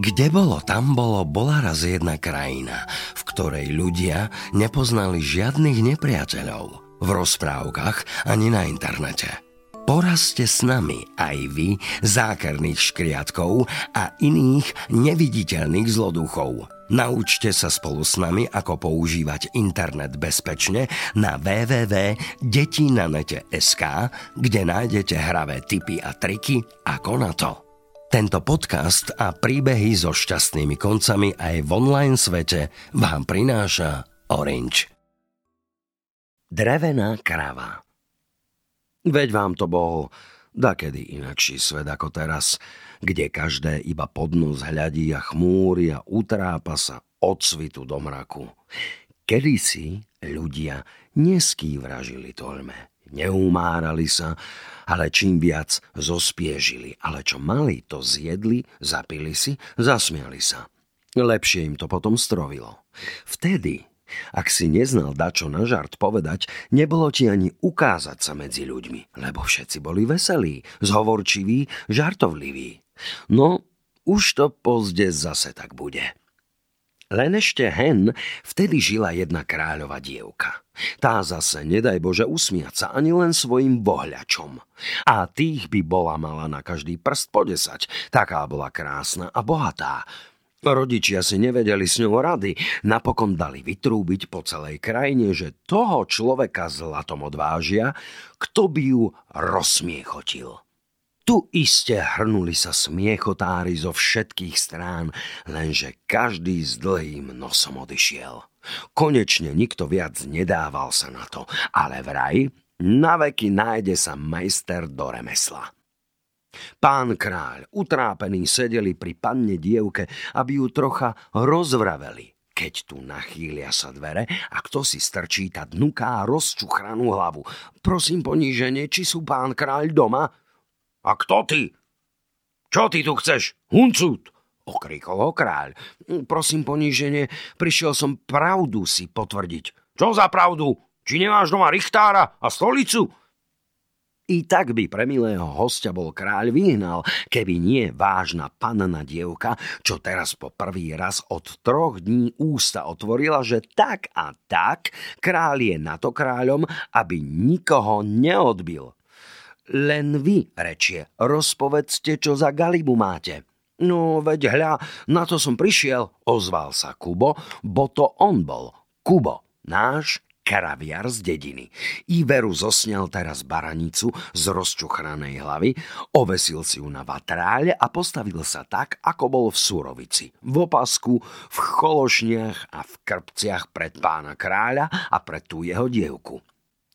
Kde bolo, tam bolo, bola raz jedna krajina, v ktorej ľudia nepoznali žiadnych nepriateľov. V rozprávkach ani na internete. Porazte s nami aj vy zákerných škriatkov a iných neviditeľných zloduchov. Naučte sa spolu s nami, ako používať internet bezpečne na www.detinanete.sk, kde nájdete hravé tipy a triky ako na to. Tento podcast a príbehy so šťastnými koncami aj v online svete vám prináša Orange. Drevená krava Veď vám to bol dakedy inakší svet ako teraz, kde každé iba pod nos hľadí a chmúri a utrápa sa od svitu do mraku. Kedysi ľudia neskývražili toľme neumárali sa, ale čím viac zospiežili, ale čo mali, to zjedli, zapili si, zasmiali sa. Lepšie im to potom strovilo. Vtedy, ak si neznal dačo na žart povedať, nebolo ti ani ukázať sa medzi ľuďmi, lebo všetci boli veselí, zhovorčiví, žartovliví. No, už to pozde zase tak bude. Len ešte hen, vtedy žila jedna kráľova dievka. Tá zase, nedaj Bože, usmiať sa ani len svojim bohľačom. A tých by bola mala na každý prst po desať. Taká bola krásna a bohatá. Rodičia si nevedeli s ňou rady, napokon dali vytrúbiť po celej krajine, že toho človeka zlatom odvážia, kto by ju rozmiechotil. Tu iste hrnuli sa smiechotári zo všetkých strán, lenže každý s dlhým nosom odišiel. Konečne nikto viac nedával sa na to, ale vraj na veky nájde sa majster do remesla. Pán kráľ, utrápený, sedeli pri panne dievke, aby ju trocha rozvraveli. Keď tu nachýlia sa dvere a kto si strčí tá dnuká rozčuchranú hlavu. Prosím poníženie, či sú pán kráľ doma? A kto ty? Čo ty tu chceš? Huncut! Okríkol ho kráľ. Prosím poníženie, prišiel som pravdu si potvrdiť. Čo za pravdu? Či nemáš doma richtára a stolicu? I tak by pre milého hostia bol kráľ vyhnal, keby nie vážna panna dievka, čo teraz po prvý raz od troch dní ústa otvorila, že tak a tak kráľ je na to kráľom, aby nikoho neodbil. Len vy, rečie, rozpovedzte, čo za galibu máte. No, veď hľa, na to som prišiel, ozval sa Kubo, bo to on bol, Kubo, náš karaviar z dediny. Iveru zosňal teraz baranicu z rozčuchranej hlavy, ovesil si ju na vatráľe a postavil sa tak, ako bol v surovici. V opasku, v chološniach a v krpciach pred pána kráľa a pred tú jeho dievku.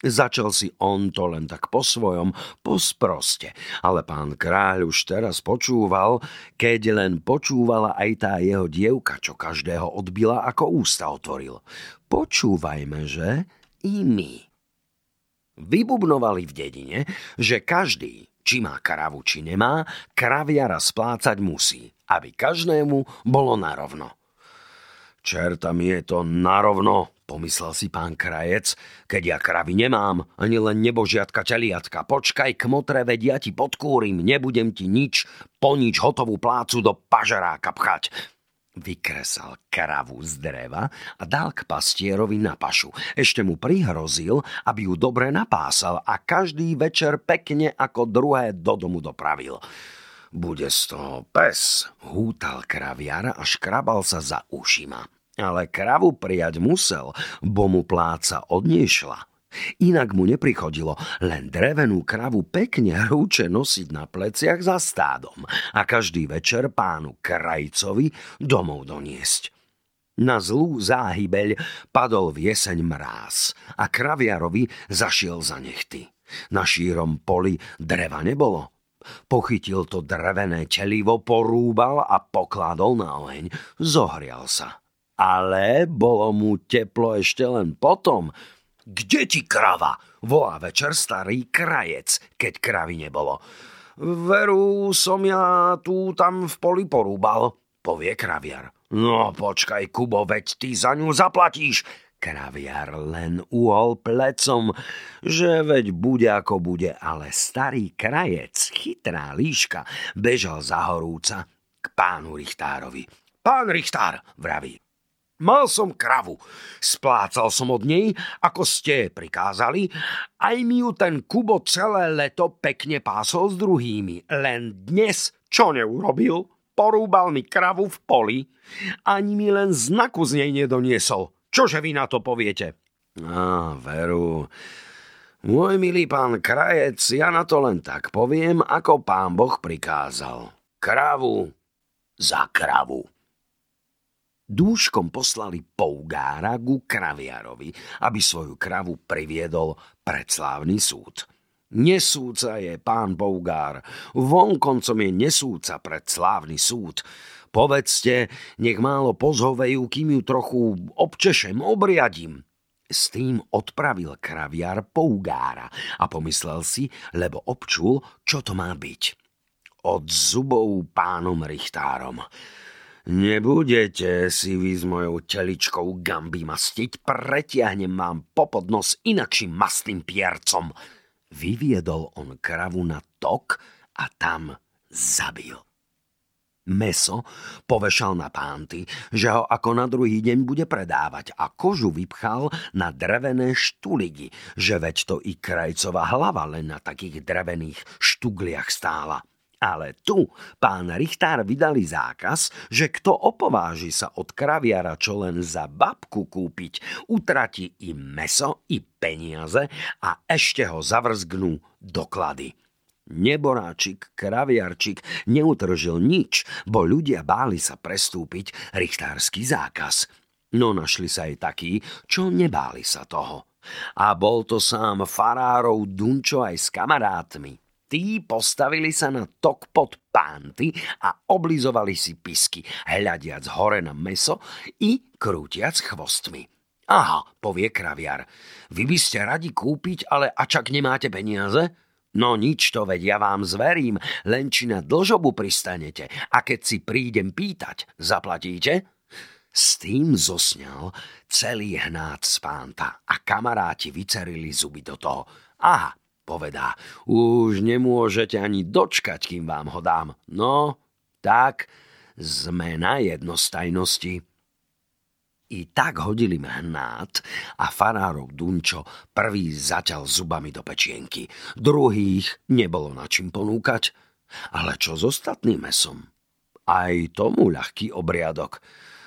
Začal si on to len tak po svojom, posproste, ale pán kráľ už teraz počúval, keď len počúvala aj tá jeho dievka, čo každého odbila, ako ústa otvoril. Počúvajme, že i my. Vybubnovali v dedine, že každý, či má kravu, či nemá, kraviara splácať musí, aby každému bolo narovno. Čerta mi je to narovno, Pomyslel si pán krajec, keď ja kravy nemám, ani len nebožiatka čeliatka. Počkaj, kmotre, veď ja ti podkúrim, nebudem ti nič, po nič hotovú plácu do pažeráka pchať. Vykresal kravu z dreva a dal k pastierovi na pašu. Ešte mu prihrozil, aby ju dobre napásal a každý večer pekne ako druhé do domu dopravil. Bude z toho pes, hútal kraviara a škrabal sa za ušima. Ale kravu prijať musel, bo mu pláca odniešla. Inak mu neprichodilo len drevenú kravu pekne hrúče nosiť na pleciach za stádom a každý večer pánu krajcovi domov doniesť. Na zlú záhybeľ padol v jeseň mráz a kraviarovi zašiel za nechty. Na šírom poli dreva nebolo. Pochytil to drevené telivo, porúbal a pokladol na oheň. Zohrial sa. Ale bolo mu teplo ešte len potom. Kde ti krava? Volá večer starý krajec, keď kravy nebolo. Veru som ja tu tam v poli porúbal, povie kraviar. No počkaj, Kubo, veď ty za ňu zaplatíš. Kraviar len uhol plecom, že veď bude ako bude, ale starý krajec, chytrá líška, bežal za horúca k pánu Richtárovi. Pán Richtár, vraví, Mal som kravu, splácal som od nej, ako ste prikázali, aj mi ju ten Kubo celé leto pekne pásol s druhými. Len dnes čo neurobil? Porúbal mi kravu v poli, ani mi len znaku z nej nedoniesol. Čože vy na to poviete? Á, veru. Môj milý pán krajec, ja na to len tak poviem, ako pán Boh prikázal. Kravu za kravu. Dúškom poslali Pougára ku kraviarovi, aby svoju kravu priviedol pred slávny súd. Nesúca je pán Pougár, vonkoncom je nesúca pred slávny súd. Povedzte, nech málo pozhovejú, kým ju trochu občešem, obriadím. S tým odpravil kraviar Pougára a pomyslel si, lebo občul, čo to má byť. Od zubov pánom Richtárom. Nebudete si vy s mojou teličkou gamby mastiť, pretiahnem vám popod nos inakším mastným piercom. Vyviedol on kravu na tok a tam zabil. Meso povešal na pánty, že ho ako na druhý deň bude predávať a kožu vypchal na drevené štuligy, že veď to i krajcová hlava len na takých drevených štugliach stála. Ale tu pán Richtár vydali zákaz, že kto opováži sa od kraviara čo len za babku kúpiť, utratí i meso, i peniaze a ešte ho zavrzgnú doklady. Neboráčik, kraviarčik neutržil nič, bo ľudia báli sa prestúpiť richtársky zákaz. No našli sa aj takí, čo nebáli sa toho. A bol to sám farárov Dunčo aj s kamarátmi. Tí postavili sa na tok pod pánty a oblizovali si pisky, hľadiac hore na meso i krútiac chvostmi. Aha, povie kraviar, vy by ste radi kúpiť, ale ačak nemáte peniaze? No nič to, veď ja vám zverím, len či na dlžobu pristanete a keď si prídem pýtať, zaplatíte? S tým zosňal celý hnát z pánta a kamaráti vycerili zuby do toho. Aha, povedá. Už nemôžete ani dočkať, kým vám ho dám. No, tak sme na jednostajnosti. I tak hodili hnát a farárov Dunčo prvý zaťal zubami do pečienky. Druhých nebolo na čím ponúkať. Ale čo s ostatným mesom? Aj tomu ľahký obriadok.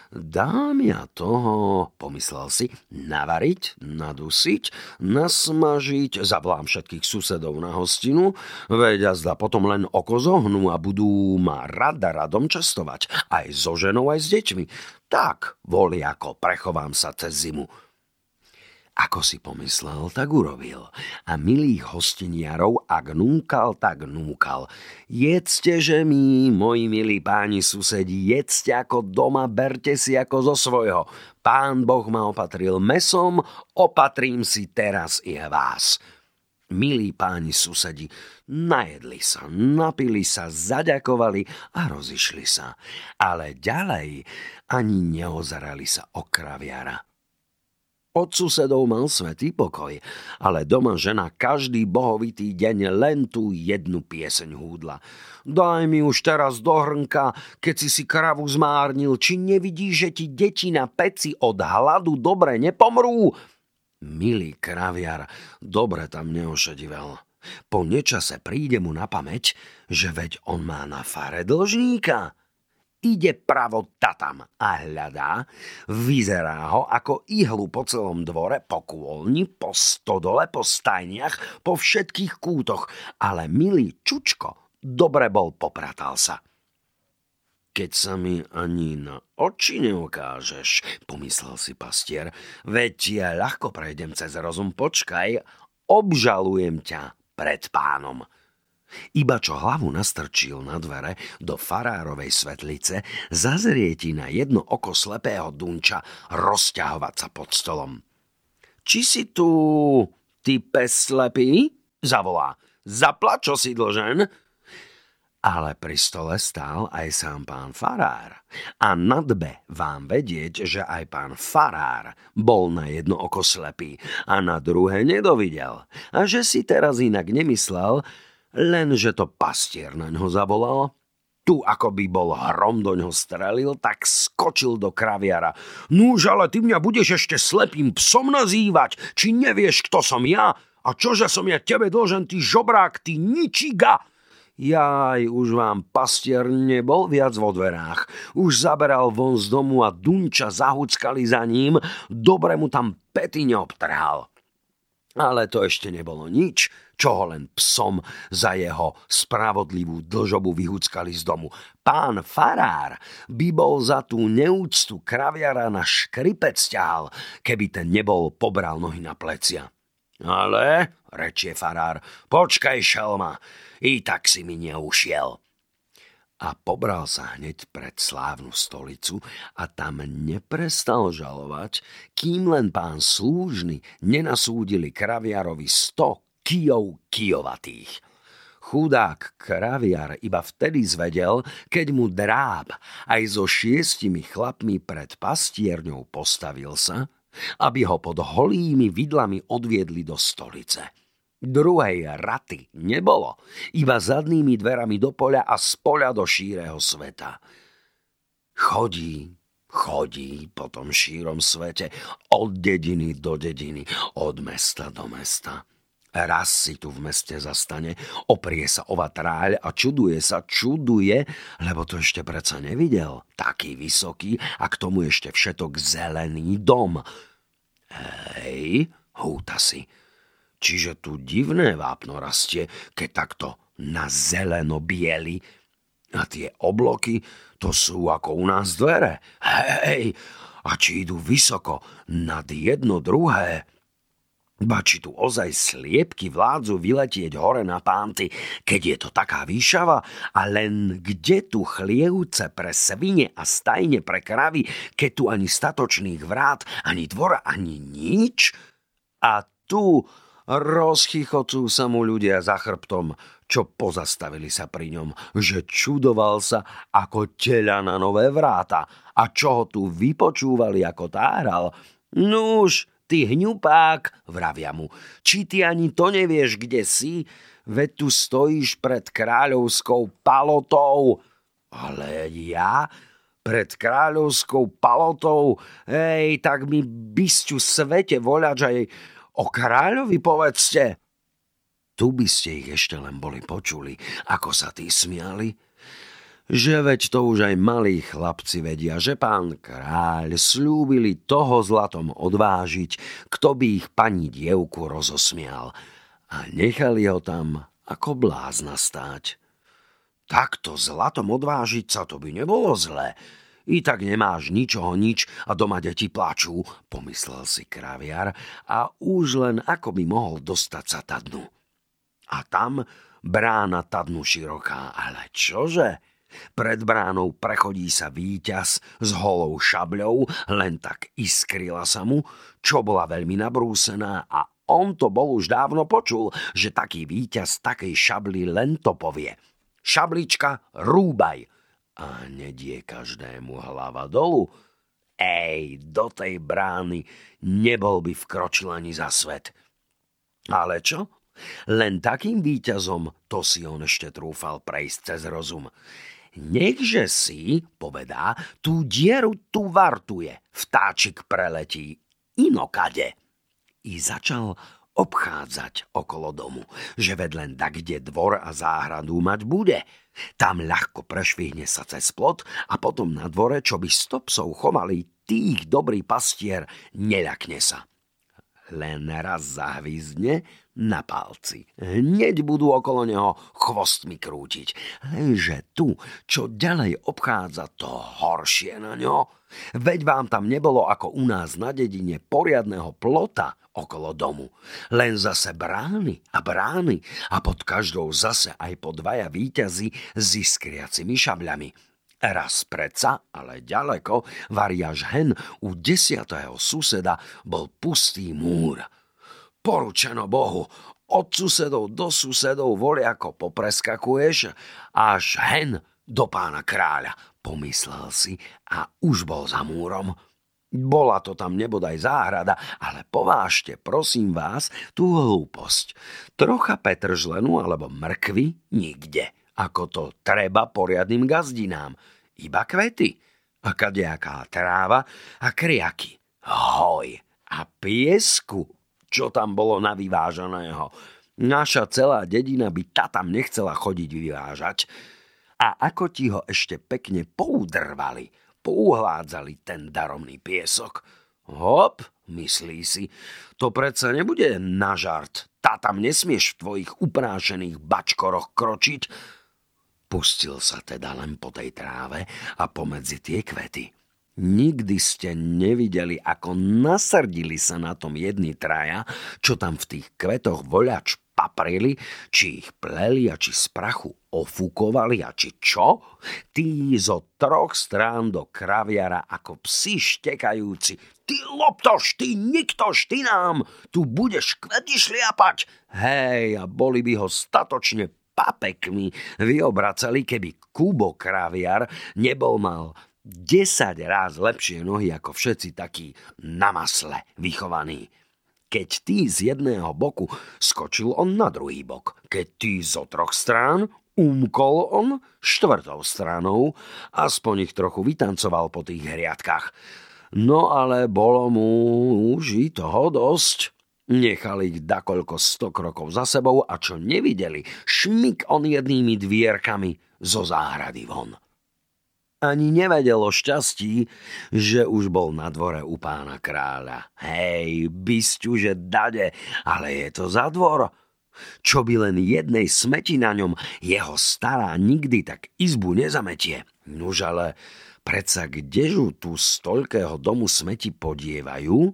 Dám ja toho, pomyslel si, navariť, nadusiť, nasmažiť, zavolám všetkých susedov na hostinu, veď a zda potom len oko zohnú a budú ma rada radom častovať, aj so ženou, aj s deťmi. Tak, voli ako prechovám sa cez zimu. Ako si pomyslel, tak urobil. A milých hostiniarov, ak núkal, tak núkal. Jedzte, že mi, moji milí páni susedi, jedzte ako doma, berte si ako zo svojho. Pán Boh ma opatril mesom, opatrím si teraz i vás. Milí páni susedi, najedli sa, napili sa, zaďakovali a rozišli sa. Ale ďalej ani neozerali sa o kraviara. Od susedov mal svetý pokoj, ale doma žena každý bohovitý deň len tú jednu pieseň húdla. Daj mi už teraz do hrnka, keď si si kravu zmárnil, či nevidíš, že ti deti na peci od hladu dobre nepomrú? Milý kraviar, dobre tam neošedivel. Po nečase príde mu na pamäť, že veď on má na fare dlžníka ide pravo tatam a hľadá, vyzerá ho ako ihlu po celom dvore, po kôlni, po stodole, po stajniach, po všetkých kútoch, ale milý Čučko dobre bol popratal sa. Keď sa mi ani na oči neukážeš, pomyslel si pastier, veď ja ľahko prejdem cez rozum, počkaj, obžalujem ťa pred pánom. Iba čo hlavu nastrčil na dvere do farárovej svetlice, zazrie ti na jedno oko slepého dunča rozťahovať sa pod stolom. Či si tu, ty pes slepý? Zavolá. Zapla, čo si dlžen? Ale pri stole stál aj sám pán Farár. A nadbe vám vedieť, že aj pán Farár bol na jedno oko slepý a na druhé nedovidel. A že si teraz inak nemyslel, len že to pastier na ňo zavolal. Tu ako by bol hrom do ňoho strelil, tak skočil do kraviara. Núž, ale ty mňa budeš ešte slepým psom nazývať, či nevieš, kto som ja? A čože som ja tebe dlžen, ty žobrák, ty ničiga? Jaj, už vám pastier nebol viac vo dverách. Už zaberal von z domu a Dunča zahuckali za ním, dobre mu tam pety neobtrhal. Ale to ešte nebolo nič, čo len psom za jeho spravodlivú dlžobu vyhúckali z domu. Pán Farár by bol za tú neúctu kraviara na škripec ťahal, keby ten nebol pobral nohy na plecia. Ale, rečie Farár, počkaj šelma, i tak si mi neušiel. A pobral sa hneď pred slávnu stolicu a tam neprestal žalovať, kým len pán slúžny nenasúdili kraviarovi sto kijov kijovatých. Chudák kraviar iba vtedy zvedel, keď mu dráb aj so šiestimi chlapmi pred pastierňou postavil sa, aby ho pod holými vidlami odviedli do stolice. Druhej raty nebolo, iba zadnými dverami do poľa a z poľa do šíreho sveta. Chodí, chodí po tom šírom svete od dediny do dediny, od mesta do mesta. Raz si tu v meste zastane, oprie sa ova tráľ a čuduje sa, čuduje, lebo to ešte predsa nevidel. Taký vysoký a k tomu ešte všetok zelený dom. Hej, húta si, Čiže tu divné vápno rastie, keď takto na zeleno bieli. A tie obloky, to sú ako u nás dvere. Hej, a či idú vysoko nad jedno druhé. Ba či tu ozaj sliepky vládzu vyletieť hore na pánty, keď je to taká výšava? A len kde tu chlievce pre svine a stajne pre kravy, keď tu ani statočných vrát, ani dvora, ani nič? A tu Rozchychocú sa mu ľudia za chrbtom, čo pozastavili sa pri ňom, že čudoval sa ako teľa na nové vráta a čo ho tu vypočúvali ako táral. Nuž, ty hňupák, vravia mu, či ty ani to nevieš, kde si, veď tu stojíš pred kráľovskou palotou. Ale ja, pred kráľovskou palotou, hej, tak mi bysťu svete voľač aj O kráľovi povedzte. Tu by ste ich ešte len boli počuli, ako sa tí smiali. Že veď to už aj malí chlapci vedia, že pán kráľ slúbili toho zlatom odvážiť, kto by ich pani dievku rozosmial. A nechali ho tam ako blázna stáť. Takto zlatom odvážiť sa to by nebolo zlé, i tak nemáš ničoho nič a doma deti plačú, pomyslel si kraviar a už len ako by mohol dostať sa tadnu. A tam brána tadnu široká, ale čože? Pred bránou prechodí sa víťaz s holou šabľou, len tak iskrila sa mu, čo bola veľmi nabrúsená a on to bol už dávno počul, že taký víťaz takej šabli len to povie. Šablička, rúbaj, a nedie každému hlava dolu. Ej, do tej brány nebol by vkročil ani za svet. Ale čo? Len takým výťazom to si on ešte trúfal prejsť cez rozum. Nechže si, povedá, tú dieru tu vartuje, vtáčik preletí inokade. I začal obchádzať okolo domu, že vedlen tak, kde dvor a záhradu mať bude. Tam ľahko prešvihne sa cez plot a potom na dvore, čo by sto psov chovali, tých dobrý pastier neľakne sa. Len raz zahvízdne na palci. Hneď budú okolo neho chvostmi krútiť. Lenže tu, čo ďalej obchádza, to horšie na ňo. Veď vám tam nebolo ako u nás na dedine poriadného plota okolo domu. Len zase brány a brány a pod každou zase aj po dvaja výťazy s iskriacimi šabľami. Raz predsa, ale ďaleko, variaž hen u desiatého suseda bol pustý múr. Poručeno Bohu, od susedov do susedov voli ako popreskakuješ, až hen do pána kráľa, pomyslel si a už bol za múrom. Bola to tam nebodaj záhrada, ale povážte, prosím vás, tú hlúposť. Trocha petržlenu alebo mrkvy nikde ako to treba poriadnym gazdinám. Iba kvety a kadejaká tráva a kriaky. Hoj a piesku, čo tam bolo navyvážaného. Naša celá dedina by ta tam nechcela chodiť vyvážať. A ako ti ho ešte pekne poudrvali, pouhládzali ten daromný piesok. Hop, myslí si, to predsa nebude na žart. Tá tam nesmieš v tvojich uprášených bačkoroch kročiť, Pustil sa teda len po tej tráve a pomedzi tie kvety. Nikdy ste nevideli, ako nasrdili sa na tom jedni traja, čo tam v tých kvetoch voľač paprili, či ich pleli a či z prachu ofúkovali a či čo? Tí zo troch strán do kraviara ako psi štekajúci. Ty loptoš, ty niktoš, ty nám, tu budeš kvety šliapať. Hej, a boli by ho statočne papekmi vyobracali, keby Kubo Kraviar nebol mal 10 ráz lepšie nohy ako všetci takí na masle vychovaní. Keď ty z jedného boku skočil on na druhý bok, keď ty zo troch strán umkol on štvrtou stranou, aspoň ich trochu vytancoval po tých hriadkách. No ale bolo mu už i toho dosť. Nechali ich dakoľko sto krokov za sebou a čo nevideli, šmik on jednými dvierkami zo záhrady von. Ani nevedel o šťastí, že už bol na dvore u pána kráľa. Hej, bysťu, že dade, ale je to za dvor. Čo by len jednej smeti na ňom, jeho stará nikdy tak izbu nezametie. Nuž ale predsa kdežu tu z domu smeti podievajú?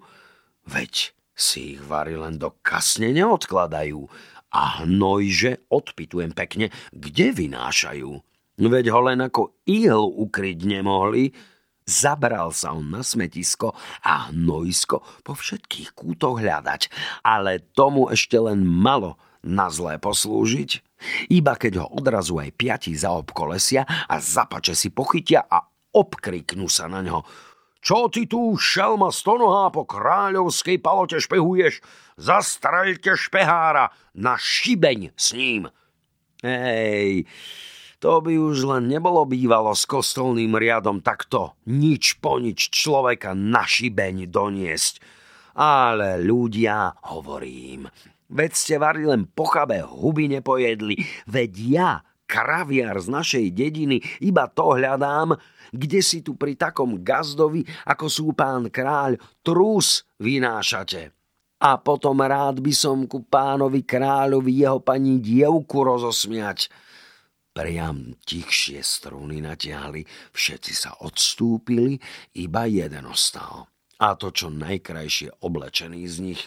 Veď si ich vary len do kasne neodkladajú a hnojže, odpitujem pekne, kde vynášajú. Veď ho len ako ihl ukryť nemohli, Zabral sa on na smetisko a hnojsko po všetkých kútoch hľadať, ale tomu ešte len malo na zlé poslúžiť. Iba keď ho odrazu aj piati zaobkolesia a zapače si pochytia a obkriknú sa na ňo. Čo ty tu, šelma stonohá, po kráľovskej palote špehuješ? Zastraľte špehára na šibeň s ním. Hej, to by už len nebolo bývalo s kostolným riadom takto nič po nič človeka na šibeň doniesť. Ale ľudia, hovorím, veď ste vari len pochabe huby nepojedli, veď ja, kraviar z našej dediny, iba to hľadám, kde si tu pri takom gazdovi, ako sú pán kráľ, trus vynášate. A potom rád by som ku pánovi kráľovi jeho pani dievku rozosmiať. Priam tichšie struny natiahli, všetci sa odstúpili, iba jeden ostal. A to čo najkrajšie oblečený z nich.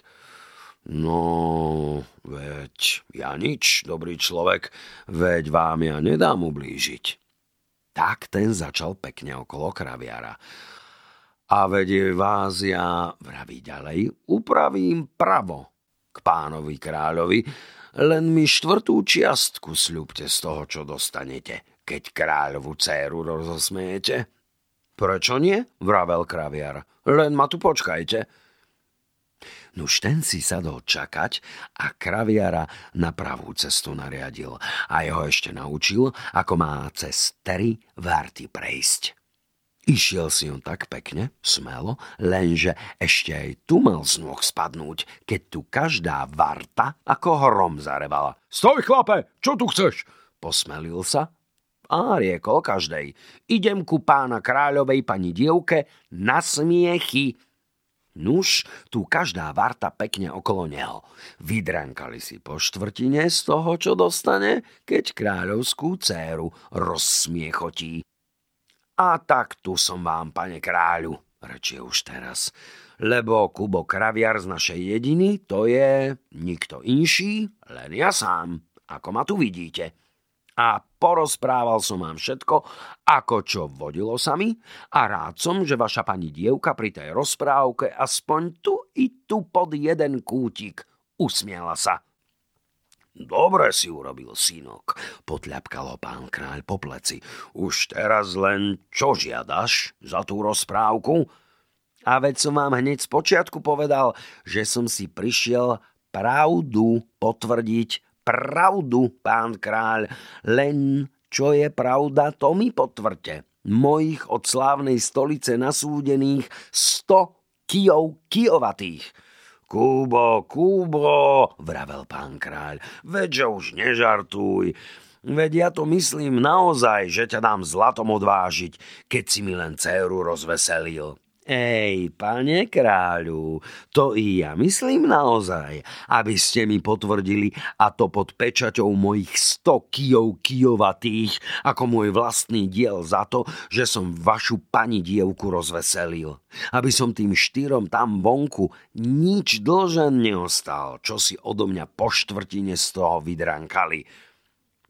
No, veď ja nič, dobrý človek, veď vám ja nedám ublížiť tak ten začal pekne okolo kraviara. A vedie vás ja, vraví ďalej, upravím pravo k pánovi kráľovi, len mi štvrtú čiastku sľubte z toho, čo dostanete, keď kráľovú dceru rozosmiete. Prečo nie? vravel kraviar. Len ma tu počkajte. Nuž ten si sadol čakať a kraviara na pravú cestu nariadil a jeho ešte naučil, ako má cez tery várty prejsť. Išiel si on tak pekne, smelo, lenže ešte aj tu mal z nôh spadnúť, keď tu každá varta ako hrom zarevala. Stoj, chlape, čo tu chceš? Posmelil sa a riekol každej. Idem ku pána kráľovej pani dievke na smiechy. Nuž, tu každá varta pekne okolo neho. Vydrankali si po štvrtine z toho, čo dostane, keď kráľovskú céru rozsmiechotí. A tak tu som vám, pane kráľu, rečie už teraz. Lebo Kubo Kraviar z našej jediny, to je nikto inší, len ja sám, ako ma tu vidíte a porozprával som vám všetko, ako čo vodilo sa mi a rád som, že vaša pani dievka pri tej rozprávke aspoň tu i tu pod jeden kútik usmiela sa. Dobre si urobil, synok, potľapkal pán kráľ po pleci. Už teraz len čo žiadaš za tú rozprávku? A veď som vám hneď z počiatku povedal, že som si prišiel pravdu potvrdiť pravdu, pán kráľ, len čo je pravda, to mi potvrte. Mojich od slávnej stolice nasúdených sto kijov kijovatých. Kúbo, Kúbo, vravel pán kráľ, veď už nežartuj. Veď ja to myslím naozaj, že ťa dám zlatom odvážiť, keď si mi len dceru rozveselil. Ej, pane kráľu, to i ja myslím naozaj, aby ste mi potvrdili a to pod pečaťou mojich sto kijov kijovatých, ako môj vlastný diel za to, že som vašu pani dievku rozveselil. Aby som tým štyrom tam vonku nič dlžen neostal, čo si odo mňa po štvrtine z toho vydrankali.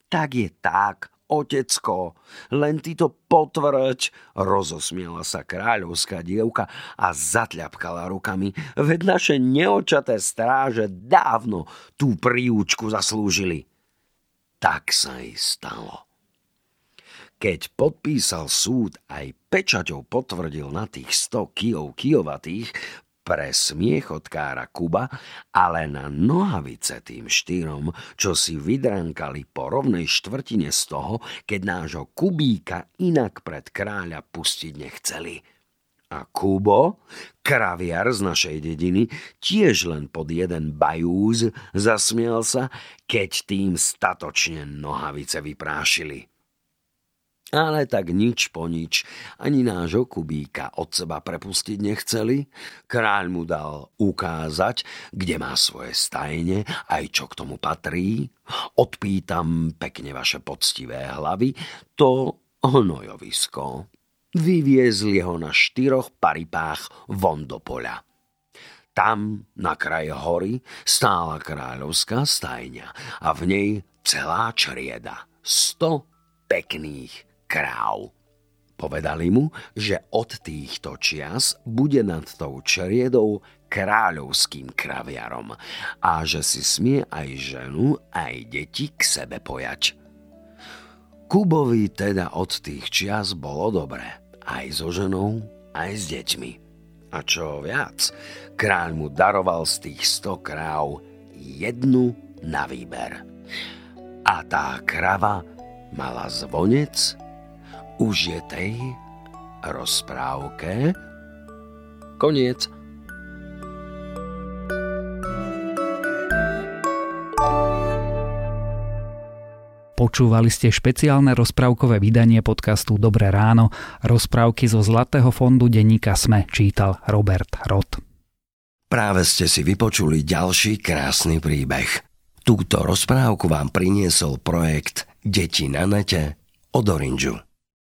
Tak je tak, Otecko, len ty to potvrď, rozosmiela sa kráľovská dievka a zatľapkala rukami, veď naše neočaté stráže dávno tú príučku zaslúžili. Tak sa i stalo. Keď podpísal súd aj pečaťou potvrdil na tých sto kijov kijovatých, pre smiechotkára Kuba, ale na nohavice tým štyrom, čo si vydrankali po rovnej štvrtine z toho, keď nášho Kubíka inak pred kráľa pustiť nechceli. A Kubo, kraviar z našej dediny, tiež len pod jeden bajúz zasmiel sa, keď tým statočne nohavice vyprášili. Ale tak nič po nič, ani nášho Kubíka od seba prepustiť nechceli. Kráľ mu dal ukázať, kde má svoje stajne, aj čo k tomu patrí. Odpýtam pekne vaše poctivé hlavy, to hnojovisko. Vyviezli ho na štyroch paripách von do poľa. Tam, na kraji hory, stála kráľovská stajňa a v nej celá črieda. Sto pekných kráv. Povedali mu, že od týchto čias bude nad tou čriedou kráľovským kraviarom a že si smie aj ženu, aj deti k sebe pojať. Kubovi teda od tých čias bolo dobre, aj so ženou, aj s deťmi. A čo viac, kráľ mu daroval z tých sto kráv jednu na výber. A tá krava mala zvonec užitej rozprávke koniec. Počúvali ste špeciálne rozprávkové vydanie podcastu Dobré ráno. Rozprávky zo Zlatého fondu denníka Sme čítal Robert Rod. Práve ste si vypočuli ďalší krásny príbeh. Túto rozprávku vám priniesol projekt Deti na nete od Orange.